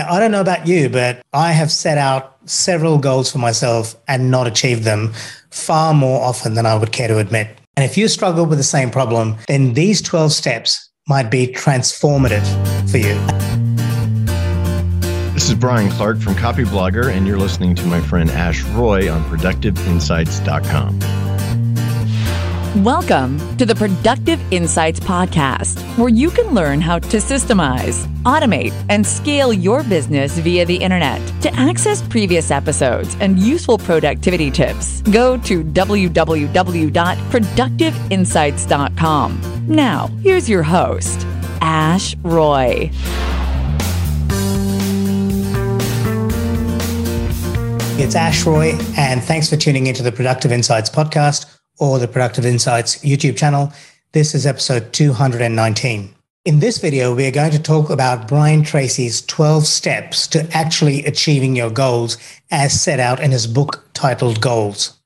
Now, I don't know about you, but I have set out several goals for myself and not achieved them far more often than I would care to admit. And if you struggle with the same problem, then these 12 steps might be transformative for you. This is Brian Clark from Copyblogger, and you're listening to my friend Ash Roy on ProductiveInsights.com. Welcome to the Productive Insights Podcast, where you can learn how to systemize, automate, and scale your business via the internet. To access previous episodes and useful productivity tips, go to www.productiveinsights.com. Now, here's your host, Ash Roy. It's Ash Roy, and thanks for tuning into the Productive Insights Podcast or the Productive Insights YouTube channel. This is episode 219. In this video, we are going to talk about Brian Tracy's 12 steps to actually achieving your goals as set out in his book titled Goals.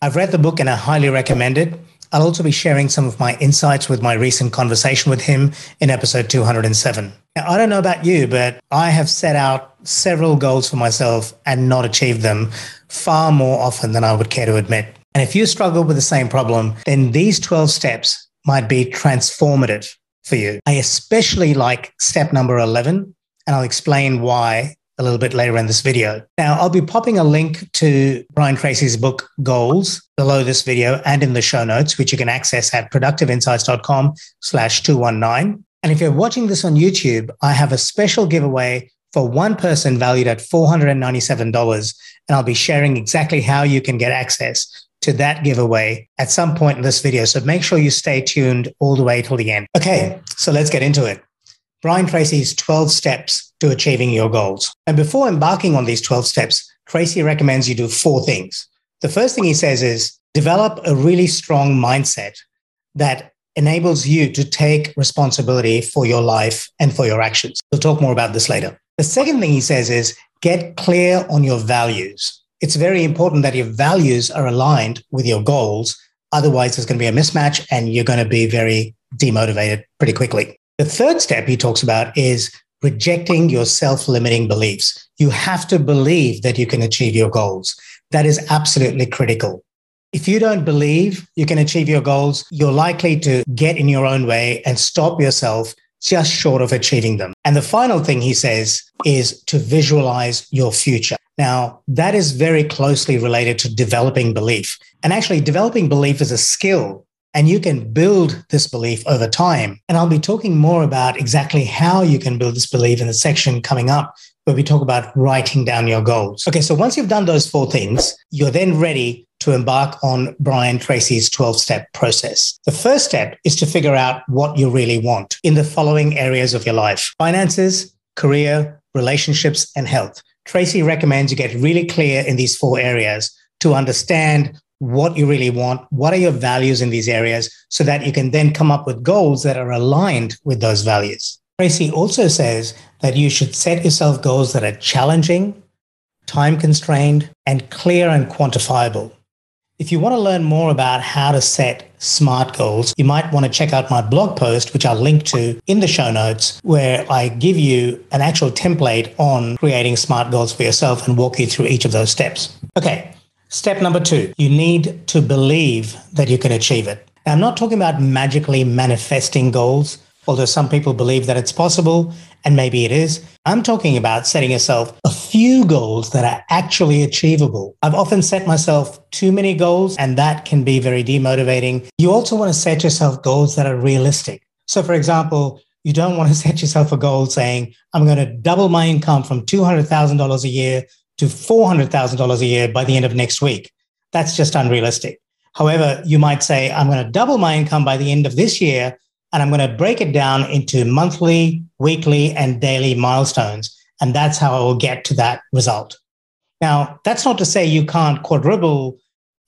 I've read the book and I highly recommend it. I'll also be sharing some of my insights with my recent conversation with him in episode 207. Now, I don't know about you, but I have set out several goals for myself and not achieved them far more often than I would care to admit. And if you struggle with the same problem, then these 12 steps might be transformative for you. I especially like step number 11, and I'll explain why a little bit later in this video. Now, I'll be popping a link to Brian Tracy's book, Goals, below this video and in the show notes, which you can access at productiveinsights.com slash 219. And if you're watching this on YouTube, I have a special giveaway for one person valued at $497. And I'll be sharing exactly how you can get access to that giveaway at some point in this video. So make sure you stay tuned all the way till the end. Okay, so let's get into it. Brian Tracy's 12 steps to achieving your goals. And before embarking on these 12 steps, Tracy recommends you do four things. The first thing he says is develop a really strong mindset that enables you to take responsibility for your life and for your actions. We'll talk more about this later. The second thing he says is get clear on your values it's very important that your values are aligned with your goals. Otherwise, there's going to be a mismatch and you're going to be very demotivated pretty quickly. The third step he talks about is rejecting your self limiting beliefs. You have to believe that you can achieve your goals. That is absolutely critical. If you don't believe you can achieve your goals, you're likely to get in your own way and stop yourself just short of achieving them. And the final thing he says is to visualize your future. Now, that is very closely related to developing belief. And actually, developing belief is a skill, and you can build this belief over time. And I'll be talking more about exactly how you can build this belief in the section coming up, where we talk about writing down your goals. Okay, so once you've done those four things, you're then ready to embark on Brian Tracy's 12 step process. The first step is to figure out what you really want in the following areas of your life finances, career, relationships, and health. Tracy recommends you get really clear in these four areas to understand what you really want, what are your values in these areas, so that you can then come up with goals that are aligned with those values. Tracy also says that you should set yourself goals that are challenging, time constrained, and clear and quantifiable. If you want to learn more about how to set SMART goals, you might want to check out my blog post, which I'll link to in the show notes, where I give you an actual template on creating SMART goals for yourself and walk you through each of those steps. Okay, step number two, you need to believe that you can achieve it. Now, I'm not talking about magically manifesting goals although some people believe that it's possible, and maybe it is. I'm talking about setting yourself a few goals that are actually achievable. I've often set myself too many goals, and that can be very demotivating. You also want to set yourself goals that are realistic. So, for example, you don't want to set yourself a goal saying, I'm going to double my income from $200,000 a year to $400,000 a year by the end of next week. That's just unrealistic. However, you might say, I'm going to double my income by the end of this year and I'm going to break it down into monthly, weekly, and daily milestones. And that's how I will get to that result. Now, that's not to say you can't quadruple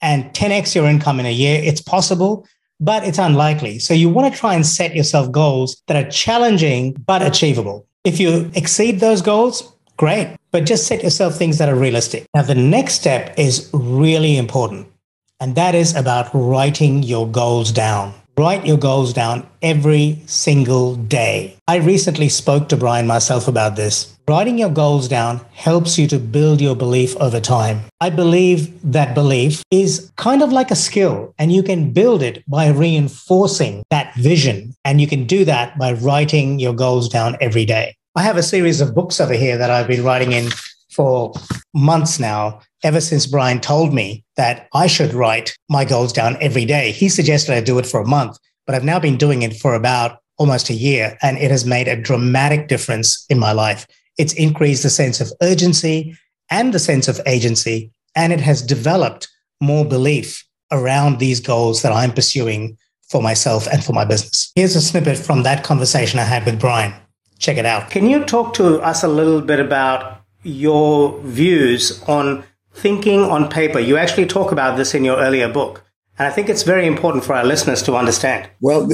and 10x your income in a year. It's possible, but it's unlikely. So you want to try and set yourself goals that are challenging, but achievable. If you exceed those goals, great, but just set yourself things that are realistic. Now, the next step is really important, and that is about writing your goals down. Write your goals down every single day. I recently spoke to Brian myself about this. Writing your goals down helps you to build your belief over time. I believe that belief is kind of like a skill, and you can build it by reinforcing that vision. And you can do that by writing your goals down every day. I have a series of books over here that I've been writing in for months now, ever since Brian told me that I should write my goals down every day. He suggested I do it for a month, but I've now been doing it for about almost a year, and it has made a dramatic difference in my life. It's increased the sense of urgency and the sense of agency, and it has developed more belief around these goals that I'm pursuing for myself and for my business. Here's a snippet from that conversation I had with Brian. Check it out. Can you talk to us a little bit about your views on thinking on paper? You actually talk about this in your earlier book. And I think it's very important for our listeners to understand. Well,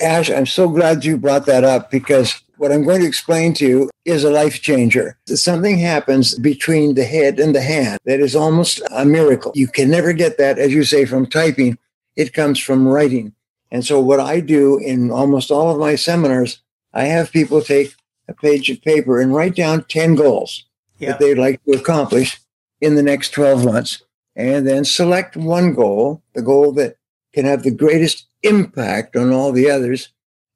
Ash, I'm so glad you brought that up because what I'm going to explain to you is a life changer. Something happens between the head and the hand that is almost a miracle. You can never get that, as you say, from typing. It comes from writing. And so, what I do in almost all of my seminars, I have people take a page of paper and write down 10 goals that they'd like to accomplish in the next 12 months and then select one goal, the goal that can have the greatest impact on all the others,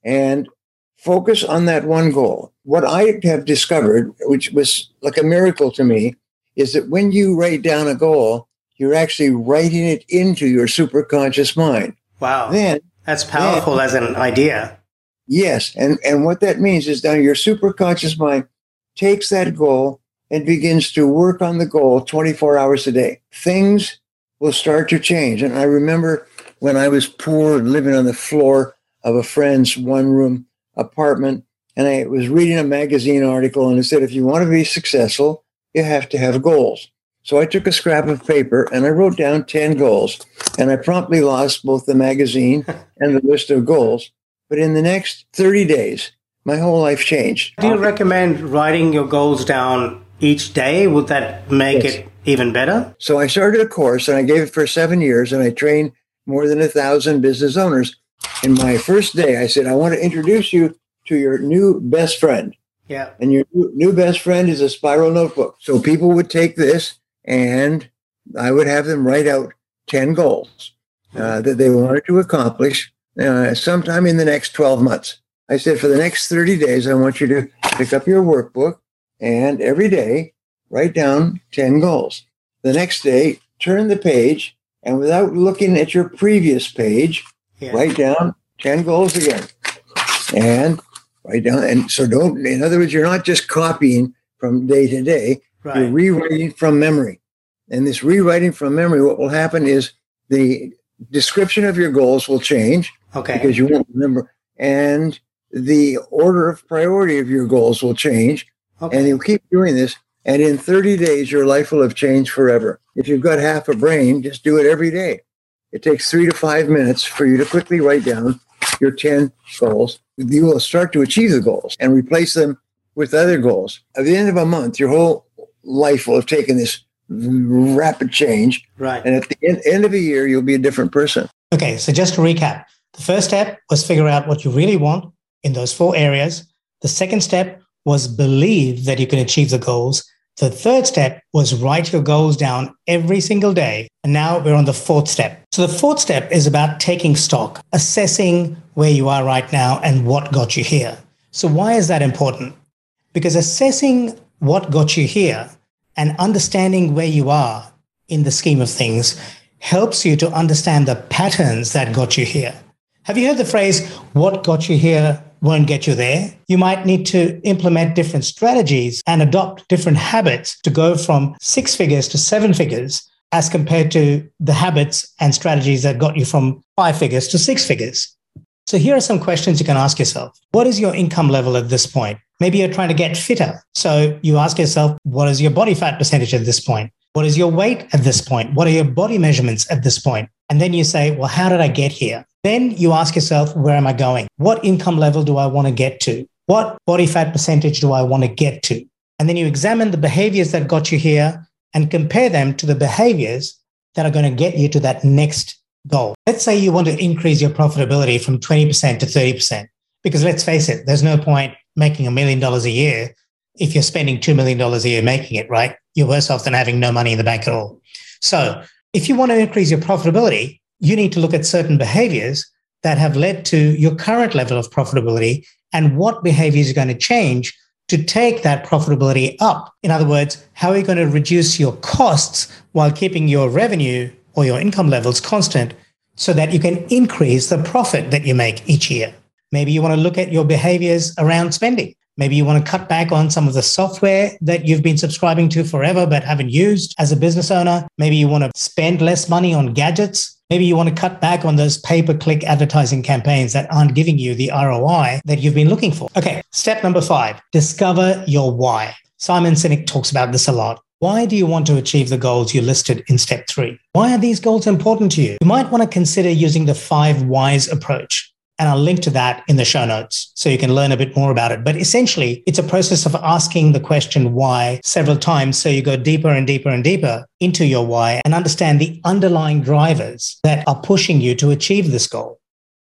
and focus on that one goal. What I have discovered, which was like a miracle to me, is that when you write down a goal, you're actually writing it into your superconscious mind. Wow. Then that's powerful then, as an idea. Yes. And, and what that means is now your superconscious mind takes that goal and begins to work on the goal 24 hours a day, things will start to change. And I remember when I was poor and living on the floor of a friend's one room apartment, and I was reading a magazine article, and it said, if you want to be successful, you have to have goals. So I took a scrap of paper and I wrote down 10 goals, and I promptly lost both the magazine and the list of goals. But in the next 30 days, my whole life changed. Do you um, recommend writing your goals down each day? Would that make yes. it even better? So I started a course and I gave it for seven years and I trained more than a thousand business owners. In my first day, I said, I want to introduce you to your new best friend. Yeah. And your new best friend is a spiral notebook. So people would take this and I would have them write out 10 goals uh, that they wanted to accomplish uh, sometime in the next 12 months. I said, for the next 30 days, I want you to pick up your workbook and every day write down 10 goals. The next day, turn the page and without looking at your previous page, yeah. write down 10 goals again. And write down. And so don't, in other words, you're not just copying from day to day, right. you're rewriting from memory. And this rewriting from memory, what will happen is the description of your goals will change. Okay. Because you won't remember. And the order of priority of your goals will change Okay. And you keep doing this, and in 30 days, your life will have changed forever. If you've got half a brain, just do it every day. It takes three to five minutes for you to quickly write down your 10 goals. You will start to achieve the goals and replace them with other goals. At the end of a month, your whole life will have taken this rapid change. Right. And at the end, end of a year, you'll be a different person. Okay. So just to recap, the first step was figure out what you really want in those four areas. The second step was believe that you can achieve the goals. The third step was write your goals down every single day. And now we're on the fourth step. So the fourth step is about taking stock, assessing where you are right now and what got you here. So why is that important? Because assessing what got you here and understanding where you are in the scheme of things helps you to understand the patterns that got you here. Have you heard the phrase, what got you here won't get you there. You might need to implement different strategies and adopt different habits to go from six figures to seven figures as compared to the habits and strategies that got you from five figures to six figures. So here are some questions you can ask yourself. What is your income level at this point? Maybe you're trying to get fitter. So you ask yourself, what is your body fat percentage at this point? What is your weight at this point? What are your body measurements at this point? And then you say, well, how did I get here? Then you ask yourself, where am I going? What income level do I want to get to? What body fat percentage do I want to get to? And then you examine the behaviors that got you here and compare them to the behaviors that are going to get you to that next goal. Let's say you want to increase your profitability from 20% to 30%. Because let's face it, there's no point making a million dollars a year if you're spending $2 million a year making it, right? You're worse off than having no money in the bank at all. So if you want to increase your profitability, you need to look at certain behaviors that have led to your current level of profitability and what behaviors are going to change to take that profitability up. In other words, how are you going to reduce your costs while keeping your revenue or your income levels constant so that you can increase the profit that you make each year? Maybe you want to look at your behaviors around spending. Maybe you want to cut back on some of the software that you've been subscribing to forever but haven't used as a business owner. Maybe you want to spend less money on gadgets. Maybe you want to cut back on those pay per click advertising campaigns that aren't giving you the ROI that you've been looking for. Okay, step number five discover your why. Simon Sinek talks about this a lot. Why do you want to achieve the goals you listed in step three? Why are these goals important to you? You might want to consider using the five whys approach. And I'll link to that in the show notes so you can learn a bit more about it. But essentially, it's a process of asking the question why several times. So you go deeper and deeper and deeper into your why and understand the underlying drivers that are pushing you to achieve this goal.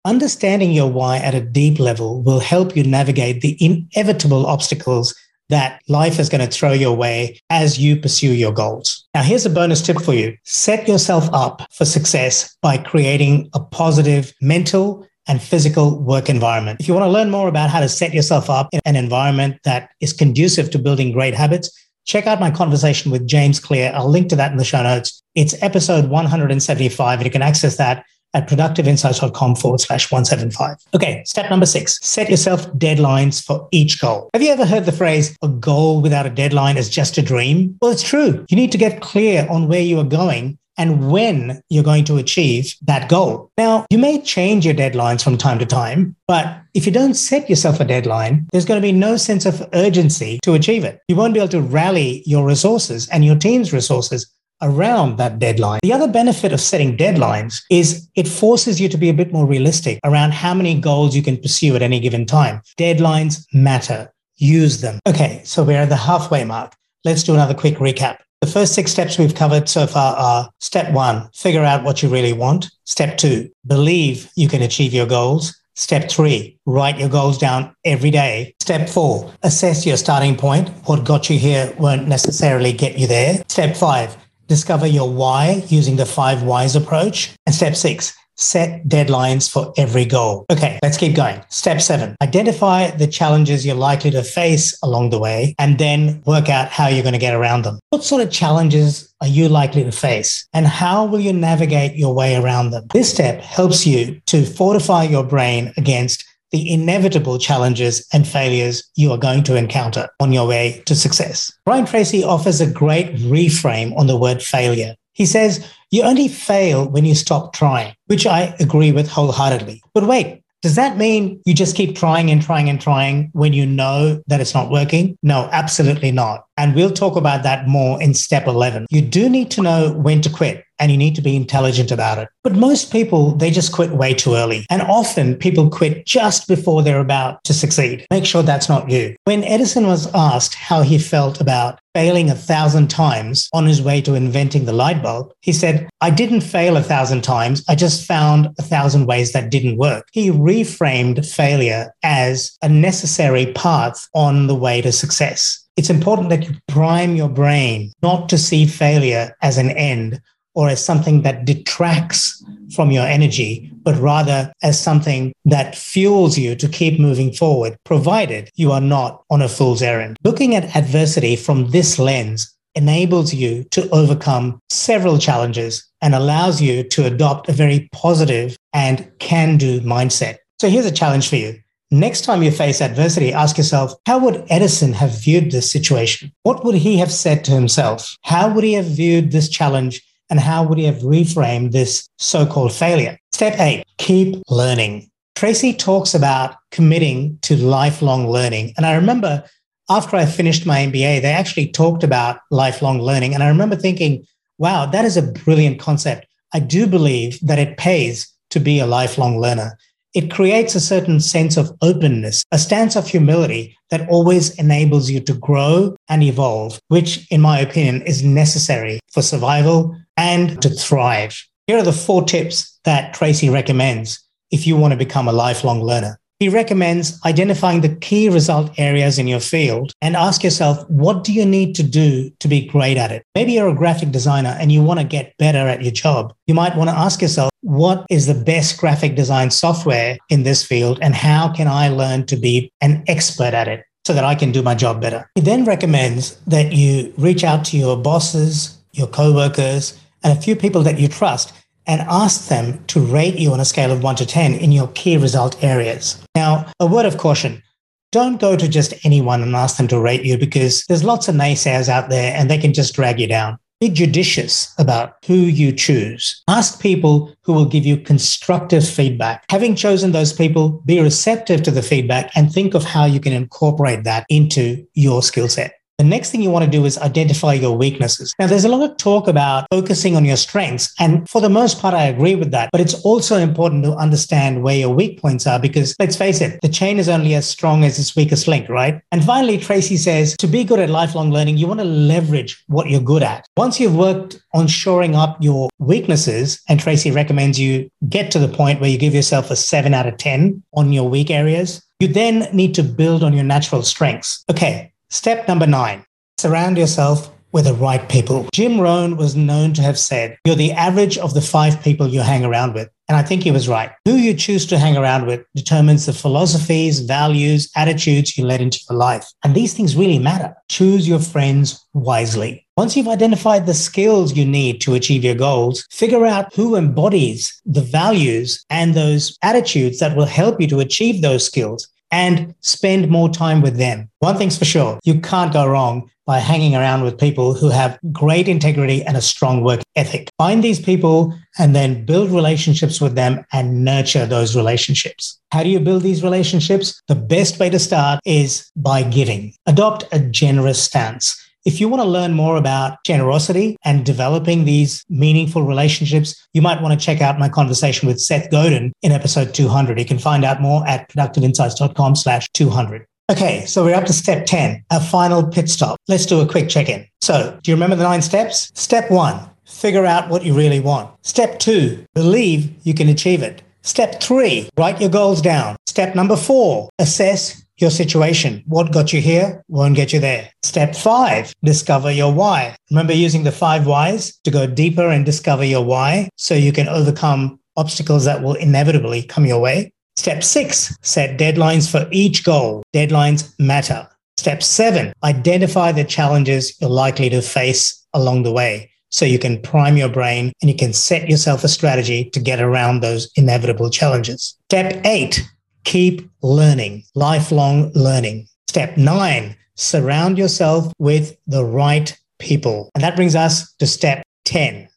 Understanding your why at a deep level will help you navigate the inevitable obstacles that life is going to throw your way as you pursue your goals. Now, here's a bonus tip for you set yourself up for success by creating a positive mental and physical work environment. If you want to learn more about how to set yourself up in an environment that is conducive to building great habits, check out my conversation with James Clear. I'll link to that in the show notes. It's episode 175, and you can access that at productiveinsights.com forward slash 175. Okay, step number six set yourself deadlines for each goal. Have you ever heard the phrase, a goal without a deadline is just a dream? Well, it's true. You need to get clear on where you are going and when you're going to achieve that goal. Now, you may change your deadlines from time to time, but if you don't set yourself a deadline, there's going to be no sense of urgency to achieve it. You won't be able to rally your resources and your team's resources around that deadline. The other benefit of setting deadlines is it forces you to be a bit more realistic around how many goals you can pursue at any given time. Deadlines matter. Use them. Okay, so we're at the halfway mark. Let's do another quick recap. The first six steps we've covered so far are step one, figure out what you really want. Step two, believe you can achieve your goals. Step three, write your goals down every day. Step four, assess your starting point. What got you here won't necessarily get you there. Step five, discover your why using the five whys approach. And step six, set deadlines for every goal. Okay, let's keep going. Step seven, identify the challenges you're likely to face along the way and then work out how you're going to get around them. What sort of challenges are you likely to face and how will you navigate your way around them? This step helps you to fortify your brain against the inevitable challenges and failures you are going to encounter on your way to success. Brian Tracy offers a great reframe on the word failure. He says, you only fail when you stop trying, which I agree with wholeheartedly. But wait, does that mean you just keep trying and trying and trying when you know that it's not working? No, absolutely not. And we'll talk about that more in step 11. You do need to know when to quit and you need to be intelligent about it. But most people, they just quit way too early. And often people quit just before they're about to succeed. Make sure that's not you. When Edison was asked how he felt about failing a thousand times on his way to inventing the light bulb, he said, I didn't fail a thousand times. I just found a thousand ways that didn't work. He reframed failure as a necessary path on the way to success. It's important that you prime your brain not to see failure as an end or as something that detracts from your energy, but rather as something that fuels you to keep moving forward, provided you are not on a fool's errand. Looking at adversity from this lens enables you to overcome several challenges and allows you to adopt a very positive and can do mindset. So here's a challenge for you. Next time you face adversity, ask yourself, how would Edison have viewed this situation? What would he have said to himself? How would he have viewed this challenge and how would he have reframed this so called failure? Step eight, keep learning. Tracy talks about committing to lifelong learning. And I remember after I finished my MBA, they actually talked about lifelong learning. And I remember thinking, wow, that is a brilliant concept. I do believe that it pays to be a lifelong learner. It creates a certain sense of openness, a stance of humility that always enables you to grow and evolve, which, in my opinion, is necessary for survival and to thrive. Here are the four tips that Tracy recommends if you want to become a lifelong learner. He recommends identifying the key result areas in your field and ask yourself, what do you need to do to be great at it? Maybe you're a graphic designer and you want to get better at your job. You might want to ask yourself, what is the best graphic design software in this field and how can I learn to be an expert at it? so that I can do my job better. He then recommends that you reach out to your bosses, your coworkers, and a few people that you trust and ask them to rate you on a scale of 1 to 10 in your key result areas. Now, a word of caution. Don't go to just anyone and ask them to rate you because there's lots of naysayers out there and they can just drag you down. Be judicious about who you choose. Ask people who will give you constructive feedback. Having chosen those people, be receptive to the feedback and think of how you can incorporate that into your skill set. The next thing you want to do is identify your weaknesses. Now, there's a lot of talk about focusing on your strengths. And for the most part, I agree with that. But it's also important to understand where your weak points are because let's face it, the chain is only as strong as its weakest link, right? And finally, Tracy says to be good at lifelong learning, you want to leverage what you're good at. Once you've worked on shoring up your weaknesses, and Tracy recommends you get to the point where you give yourself a seven out of 10 on your weak areas, you then need to build on your natural strengths. Okay, Step number nine surround yourself with the right people. Jim Rohn was known to have said, You're the average of the five people you hang around with. And I think he was right. Who you choose to hang around with determines the philosophies, values, attitudes you let into your life. And these things really matter. Choose your friends wisely. Once you've identified the skills you need to achieve your goals, figure out who embodies the values and those attitudes that will help you to achieve those skills and spend more time with them. One thing's for sure, you can't go wrong by hanging around with people who have great integrity and a strong work ethic. Find these people and then build relationships with them and nurture those relationships. How do you build these relationships? The best way to start is by giving. Adopt a generous stance. If you want to learn more about generosity and developing these meaningful relationships, you might want to check out my conversation with Seth Godin in episode 200. You can find out more at productiveinsights.com slash 200. Okay, so we're up to step 10, our final pit stop. Let's do a quick check in. So, do you remember the nine steps? Step one, figure out what you really want. Step two, believe you can achieve it. Step three, write your goals down. Step number four, assess your situation. What got you here won't get you there. Step five, discover your why. Remember using the five whys to go deeper and discover your why so you can overcome obstacles that will inevitably come your way. Step six, set deadlines for each goal. Deadlines matter. Step seven, identify the challenges you're likely to face along the way so you can prime your brain and you can set yourself a strategy to get around those inevitable challenges. Step eight, keep learning, lifelong learning. Step nine, surround yourself with the right people. And that brings us to step 10.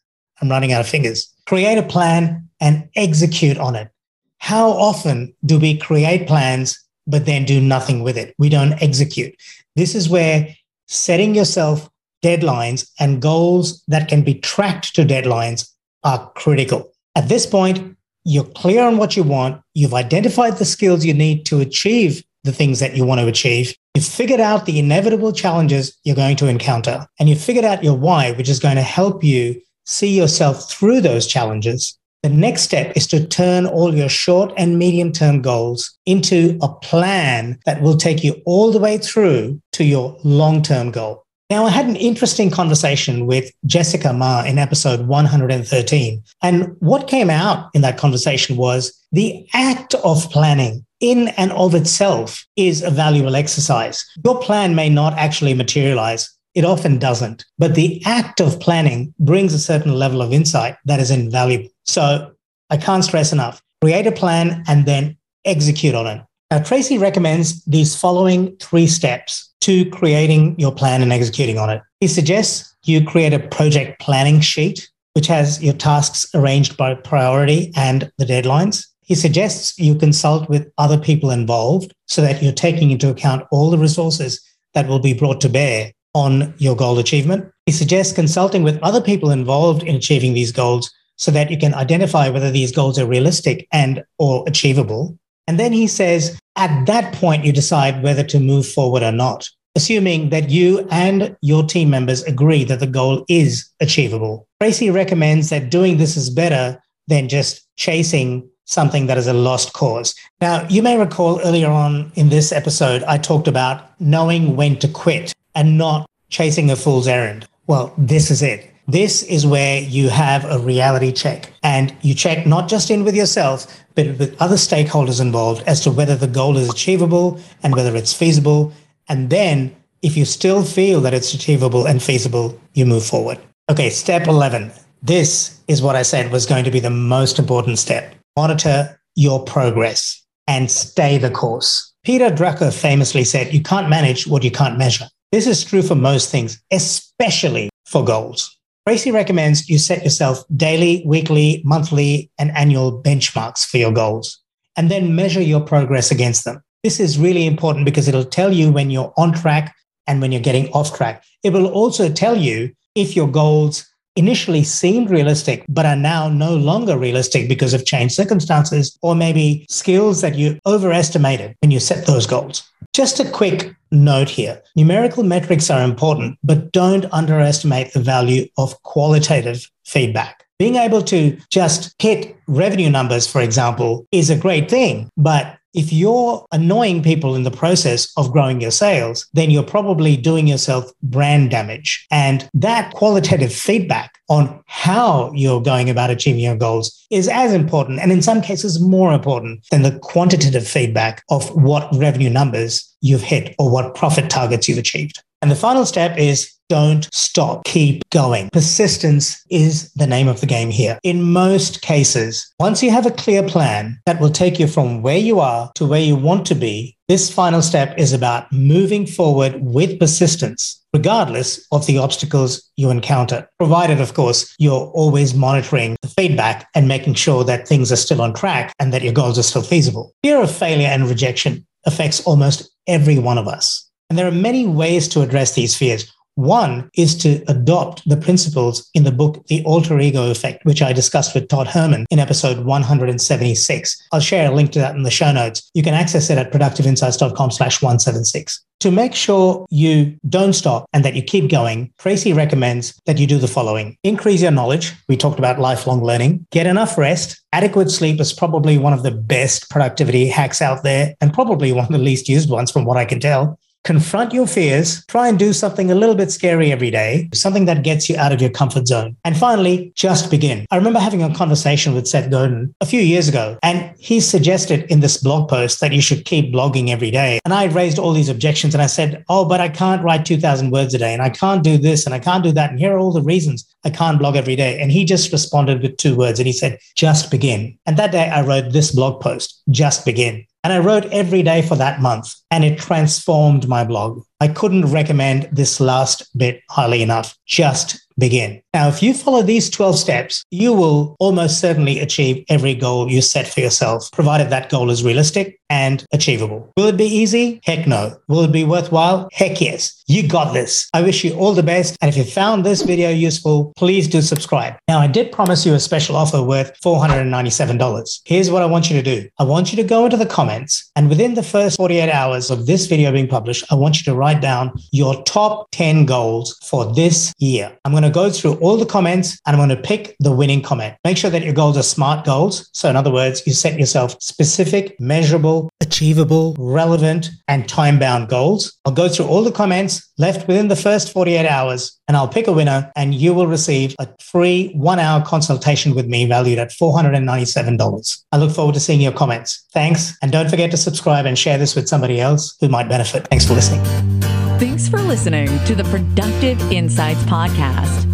I'm running out of fingers. Create a plan and execute on it. How often do we create plans, but then do nothing with it? We don't execute. This is where setting yourself deadlines and goals that can be tracked to deadlines are critical. At this point, you're clear on what you want, you've identified the skills you need to achieve the things that you want to achieve. You've figured out the inevitable challenges you're going to encounter, and you've figured out your why, which is going to help you see yourself through those challenges. The next step is to turn all your short and medium term goals into a plan that will take you all the way through to your long term goal. Now, I had an interesting conversation with Jessica Ma in episode 113. And what came out in that conversation was the act of planning in and of itself is a valuable exercise. Your plan may not actually materialize. It often doesn't. But the act of planning brings a certain level of insight that is invaluable. So I can't stress enough create a plan and then execute on it. Now, Tracy recommends these following three steps to creating your plan and executing on it. He suggests you create a project planning sheet, which has your tasks arranged by priority and the deadlines. He suggests you consult with other people involved so that you're taking into account all the resources that will be brought to bear on your goal achievement. He suggests consulting with other people involved in achieving these goals so that you can identify whether these goals are realistic and or achievable. And then he says, at that point, you decide whether to move forward or not, assuming that you and your team members agree that the goal is achievable. Tracy recommends that doing this is better than just chasing something that is a lost cause. Now, you may recall earlier on in this episode, I talked about knowing when to quit and not chasing a fool's errand. Well, this is it. This is where you have a reality check and you check not just in with yourself, but with other stakeholders involved as to whether the goal is achievable and whether it's feasible. And then if you still feel that it's achievable and feasible, you move forward. Okay, step 11. This is what I said was going to be the most important step. Monitor your progress and stay the course. Peter Drucker famously said, You can't manage what you can't measure. This is true for most things, especially for goals. Tracy recommends you set yourself daily, weekly, monthly, and annual benchmarks for your goals, and then measure your progress against them. This is really important because it'll tell you when you're on track and when you're getting off track. It will also tell you if your goals initially seemed realistic, but are now no longer realistic because of changed circumstances or maybe skills that you overestimated when you set those goals. Just a quick note here numerical metrics are important, but don't underestimate the value of qualitative feedback. Being able to just hit revenue numbers, for example, is a great thing, but if you're annoying people in the process of growing your sales, then you're probably doing yourself brand damage. And that qualitative feedback on how you're going about achieving your goals is as important and in some cases more important than the quantitative feedback of what revenue numbers you've hit or what profit targets you've achieved. And the final step is don't stop. Keep going. Persistence is the name of the game here. In most cases, once you have a clear plan that will take you from where you are to where you want to be, this final step is about moving forward with persistence, regardless of the obstacles you encounter. Provided, of course, you're always monitoring the feedback and making sure that things are still on track and that your goals are still feasible. Fear of failure and rejection affects almost every one of us. And there are many ways to address these fears. One is to adopt the principles in the book, The Alter Ego Effect, which I discussed with Todd Herman in episode 176. I'll share a link to that in the show notes. You can access it at productiveinsights.com slash 176. To make sure you don't stop and that you keep going, Tracy recommends that you do the following. Increase your knowledge. We talked about lifelong learning. Get enough rest. Adequate sleep is probably one of the best productivity hacks out there and probably one of the least used ones from what I can tell confront your fears, try and do something a little bit scary every day, something that gets you out of your comfort zone. And finally, just begin. I remember having a conversation with Seth Godin a few years ago, and he suggested in this blog post that you should keep blogging every day. And I raised all these objections and I said, Oh, but I can't write 2,000 words a day, and I can't do this, and I can't do that. And here are all the reasons I can't blog every day. And he just responded with two words and he said, Just begin. And that day I wrote this blog post, Just Begin. And I wrote every day for that month, and it transformed my blog. I couldn't recommend this last bit highly enough. Just begin. Now, if you follow these 12 steps, you will almost certainly achieve every goal you set for yourself, provided that goal is realistic and achievable. Will it be easy? Heck no. Will it be worthwhile? Heck yes. You got this. I wish you all the best. And if you found this video useful, please do subscribe. Now, I did promise you a special offer worth $497. Here's what I want you to do. I want you to go into the comments and within the first 48 hours of this video being published, I want you to write down your top 10 goals for this year. I'm going to go through all the comments and I'm going to pick the winning comment. Make sure that your goals are smart goals. So, in other words, you set yourself specific, measurable, achievable, relevant, and time bound goals. I'll go through all the comments left within the first 48 hours and I'll pick a winner and you will receive a free one hour consultation with me valued at $497. I look forward to seeing your comments. Thanks. And don't forget to subscribe and share this with somebody else who might benefit. Thanks for listening. Thanks for listening to the Productive Insights Podcast.